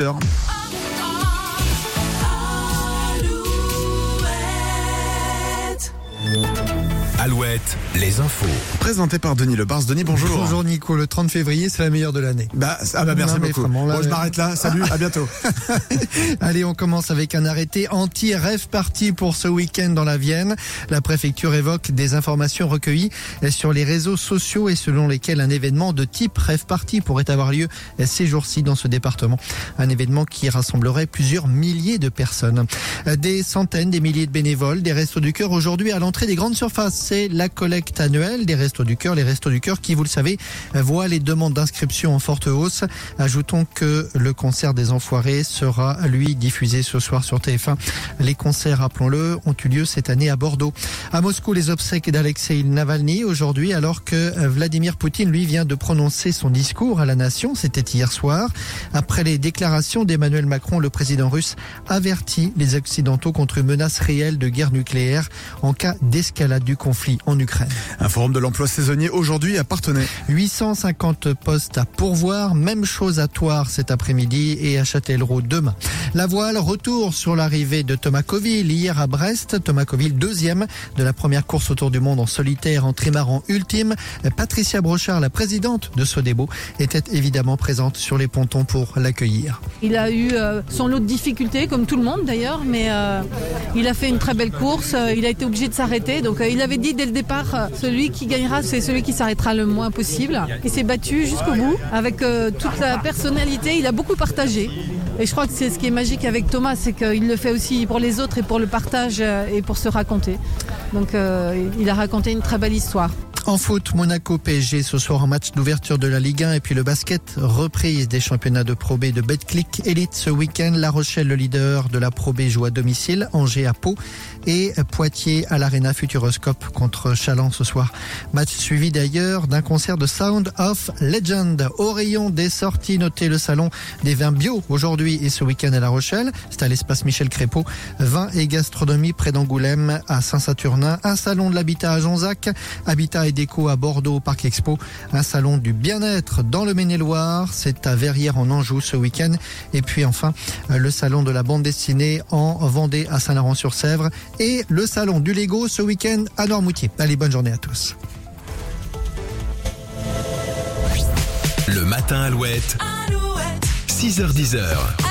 heures. Alouette, les infos. Présenté par Denis Lebars. Denis, bonjour. Bonjour Nico, le 30 février, c'est la meilleure de l'année. Bah, ah bah merci Non, mais beaucoup. vraiment, là, bon, je m'arrête là. Salut, à bientôt. Allez, on commence avec un arrêté anti-rêve party pour ce week-end dans la Vienne. La préfecture évoque des informations recueillies sur les réseaux sociaux et selon lesquelles un événement de type rêve party pourrait avoir lieu ces jours-ci dans ce département. Un événement qui rassemblerait plusieurs milliers de personnes. Des centaines, des milliers de bénévoles, des restos du cœur aujourd'hui à l'entrée des grandes surfaces. C'est la collecte annuelle des restos du cœur. Les restos du cœur qui, vous le savez, voient les demandes d'inscription en forte hausse. Ajoutons que le concert des Enfoirés sera, lui, diffusé ce soir sur TF1. Les concerts, rappelons-le, ont eu lieu cette année à Bordeaux. À Moscou, les obsèques d'Alexei Navalny aujourd'hui, alors que Vladimir Poutine, lui, vient de prononcer son discours à la nation. C'était hier soir. Après les déclarations d'Emmanuel Macron, le président russe avertit les Occidentaux contre une menace réelle de guerre nucléaire en cas d'escalade du conflit en Ukraine. Un forum de l'emploi saisonnier aujourd'hui à Partenay. 850 postes à pourvoir, même chose à Toire cet après-midi et à Châtellerault demain. La voile, retour sur l'arrivée de Thomas Coville hier à Brest. Thomas Coville, deuxième de la première course autour du monde en solitaire en trimaran ultime. Patricia Brochard, la présidente de Sodebo, était évidemment présente sur les pontons pour l'accueillir. Il a eu euh, son lot de difficultés, comme tout le monde d'ailleurs, mais euh, il a fait une très belle course. euh, il a été obligé de s'arrêter. Donc euh, il avait dit dès le départ, euh, celui qui gagnera, c'est celui qui s'arrêtera le moins possible. Il s'est battu jusqu'au bout avec toute sa personnalité. Il a beaucoup partagé. Et je crois que c'est ce qui est magique avec Thomas, c'est qu'il le fait aussi pour les autres et pour le partage et pour se raconter. Donc il a raconté une très belle histoire. En foot, Monaco PSG ce soir en match d'ouverture de la Ligue 1 et puis le basket, reprise des championnats de Pro B de Betclic Elite ce week-end. La Rochelle, le leader de la Pro B, joue à domicile, Angers à Pau et Poitiers à l'Arena Futuroscope contre Chaland ce soir. Match suivi d'ailleurs d'un concert de Sound of Legend. Au rayon des sorties, notez le salon des vins bio aujourd'hui et ce week-end à La Rochelle. C'est à l'espace Michel Crépeau. Vin et gastronomie près d'Angoulême à Saint-Saturnin. Un salon de l'habitat à Jonzac. Habitat et déco à Bordeaux au Parc Expo. Un salon du bien-être dans le Maine-et-Loire. C'est à Verrières en Anjou ce week-end. Et puis enfin, le salon de la bande dessinée en Vendée à Saint-Laurent-sur-Sèvre. Et le salon du Lego ce week-end à Noirmoutier. Allez, bonne journée à tous. Le matin Alouette. 6h10.